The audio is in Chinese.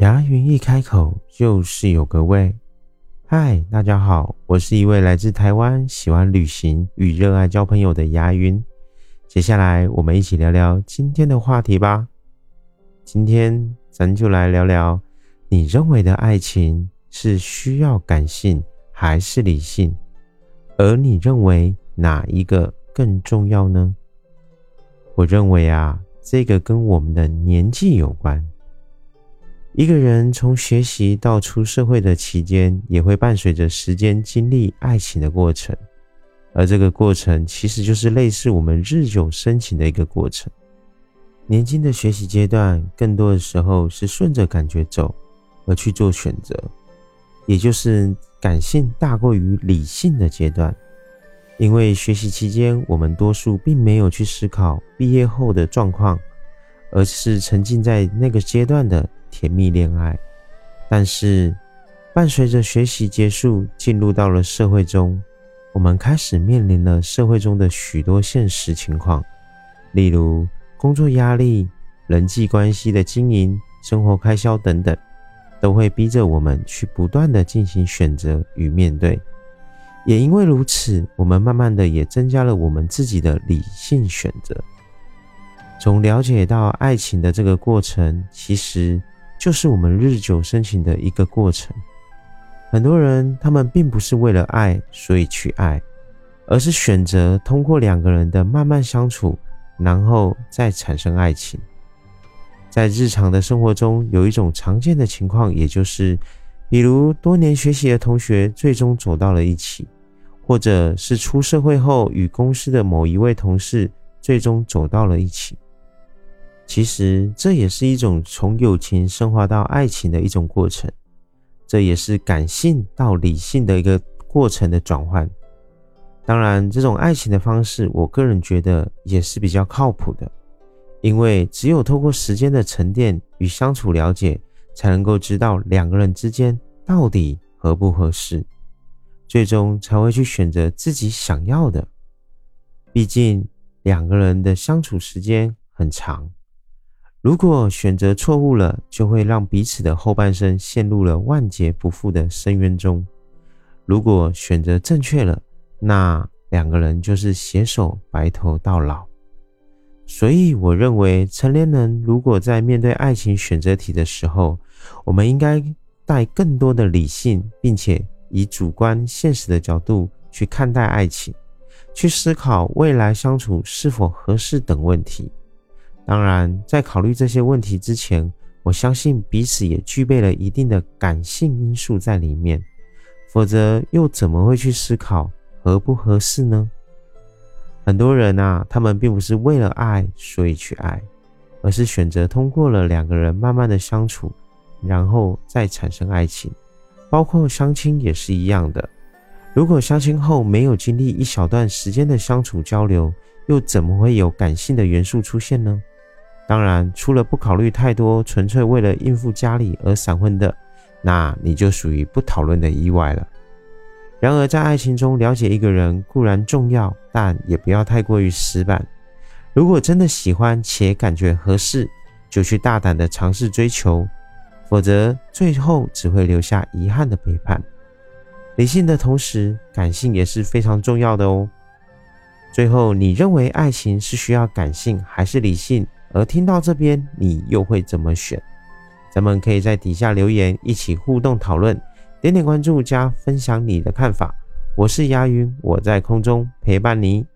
牙云一开口就是有个味。嗨，大家好，我是一位来自台湾、喜欢旅行与热爱交朋友的牙云。接下来，我们一起聊聊今天的话题吧。今天咱就来聊聊，你认为的爱情是需要感性还是理性？而你认为哪一个更重要呢？我认为啊，这个跟我们的年纪有关。一个人从学习到出社会的期间，也会伴随着时间经历爱情的过程，而这个过程其实就是类似我们日久生情的一个过程。年轻的学习阶段，更多的时候是顺着感觉走，而去做选择，也就是感性大过于理性的阶段。因为学习期间，我们多数并没有去思考毕业后的状况，而是沉浸在那个阶段的。甜蜜恋爱，但是伴随着学习结束，进入到了社会中，我们开始面临了社会中的许多现实情况，例如工作压力、人际关系的经营、生活开销等等，都会逼着我们去不断的进行选择与面对。也因为如此，我们慢慢的也增加了我们自己的理性选择。从了解到爱情的这个过程，其实。就是我们日久生情的一个过程。很多人他们并不是为了爱所以去爱，而是选择通过两个人的慢慢相处，然后再产生爱情。在日常的生活中，有一种常见的情况，也就是，比如多年学习的同学最终走到了一起，或者是出社会后与公司的某一位同事最终走到了一起。其实这也是一种从友情升华到爱情的一种过程，这也是感性到理性的一个过程的转换。当然，这种爱情的方式，我个人觉得也是比较靠谱的，因为只有透过时间的沉淀与相处了解，才能够知道两个人之间到底合不合适，最终才会去选择自己想要的。毕竟两个人的相处时间很长。如果选择错误了，就会让彼此的后半生陷入了万劫不复的深渊中；如果选择正确了，那两个人就是携手白头到老。所以，我认为成年人如果在面对爱情选择题的时候，我们应该带更多的理性，并且以主观现实的角度去看待爱情，去思考未来相处是否合适等问题。当然，在考虑这些问题之前，我相信彼此也具备了一定的感性因素在里面，否则又怎么会去思考合不合适呢？很多人啊，他们并不是为了爱所以去爱，而是选择通过了两个人慢慢的相处，然后再产生爱情。包括相亲也是一样的，如果相亲后没有经历一小段时间的相处交流，又怎么会有感性的元素出现呢？当然，除了不考虑太多，纯粹为了应付家里而闪婚的，那你就属于不讨论的意外了。然而，在爱情中了解一个人固然重要，但也不要太过于死板。如果真的喜欢且感觉合适，就去大胆的尝试追求，否则最后只会留下遗憾的背叛。理性的同时，感性也是非常重要的哦。最后，你认为爱情是需要感性还是理性？而听到这边，你又会怎么选？咱们可以在底下留言，一起互动讨论，点点关注加分享你的看法。我是牙云，我在空中陪伴你。